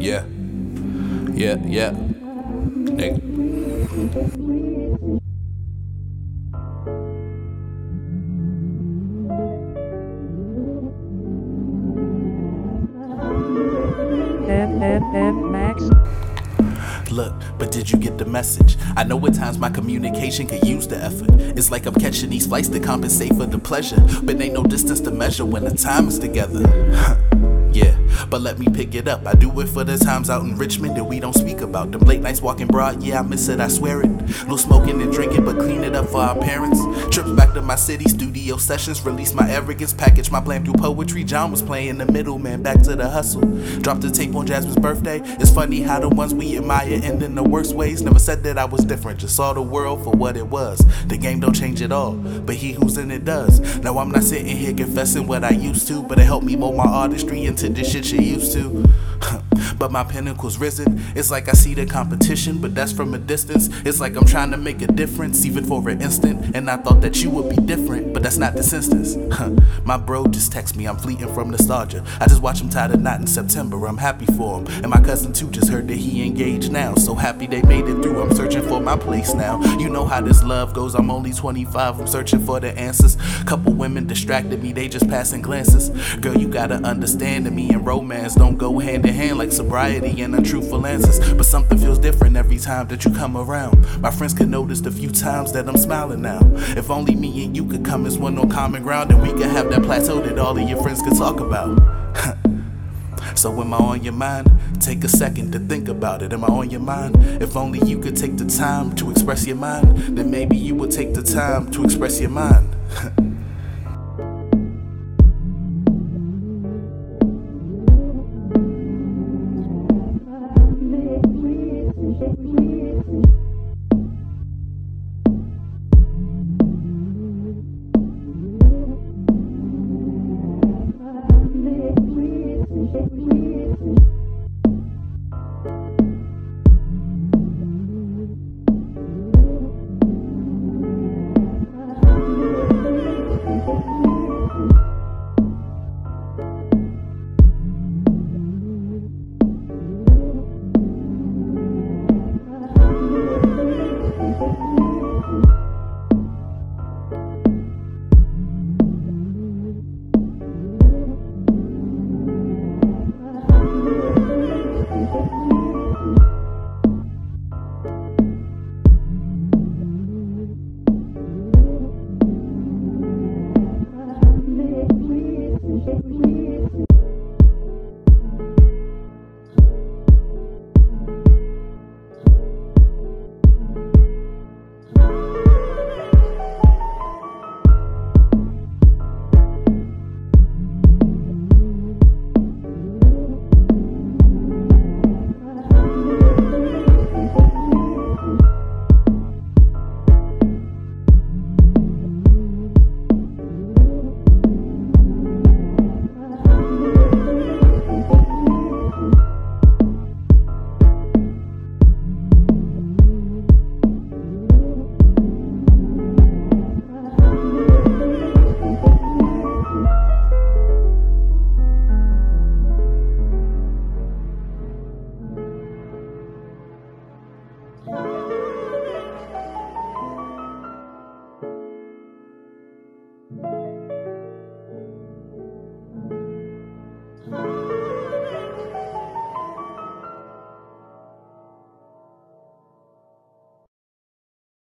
Yeah. Yeah, yeah. Nigga. Look, but did you get the message? I know at times my communication could use the effort. It's like I'm catching these flights to compensate for the pleasure. But ain't no distance to measure when the time is together. yeah, but let me pick it up. I do it for the times out in Richmond that we don't speak about. Them late nights walking broad, yeah, I miss it, I swear it. No smoking and drinking, but clean it up for our parents. Trips back to my city, studio sessions, release my arrogance, package my plan through poetry. John was playing the middleman, back to the hustle. Dropped the tape on Jasmine's birthday. It's funny how the ones we admire end in the worst ways. Never said that I was different, just saw the world for what it was. The game don't change at all, but he who's in it does. Now I'm not sitting here confessing what I used to, but it helped me mold my artistry into this shit you used to. but my pinnacle's risen. It's like I see the competition, but that's from a distance. It's like I'm trying to make a difference, even for an instant. And I thought that you would be different, but that's not this instance. my bro just text me, I'm fleeting from nostalgia. I just watch him tie the knot in September, I'm happy for him. And my cousin too just heard that he engaged now. So happy they made it through, I'm searching for my place now. You know how this love goes, I'm only 25, I'm searching for the answers. Couple women distracted me, they just passing glances. Girl, you gotta understand that me and romance don't go hand in hand like sobriety and untruthful answers. But something feels different every time that you come around. My friends can notice the few times that I'm smiling now. If only me and you could come as one on common ground, and we could have that plateau that all of your friends could talk about. So am I on your mind? Take a second to think about it. Am I on your mind? If only you could take the time to express your mind, then maybe you would take the time to express your mind. Thank you.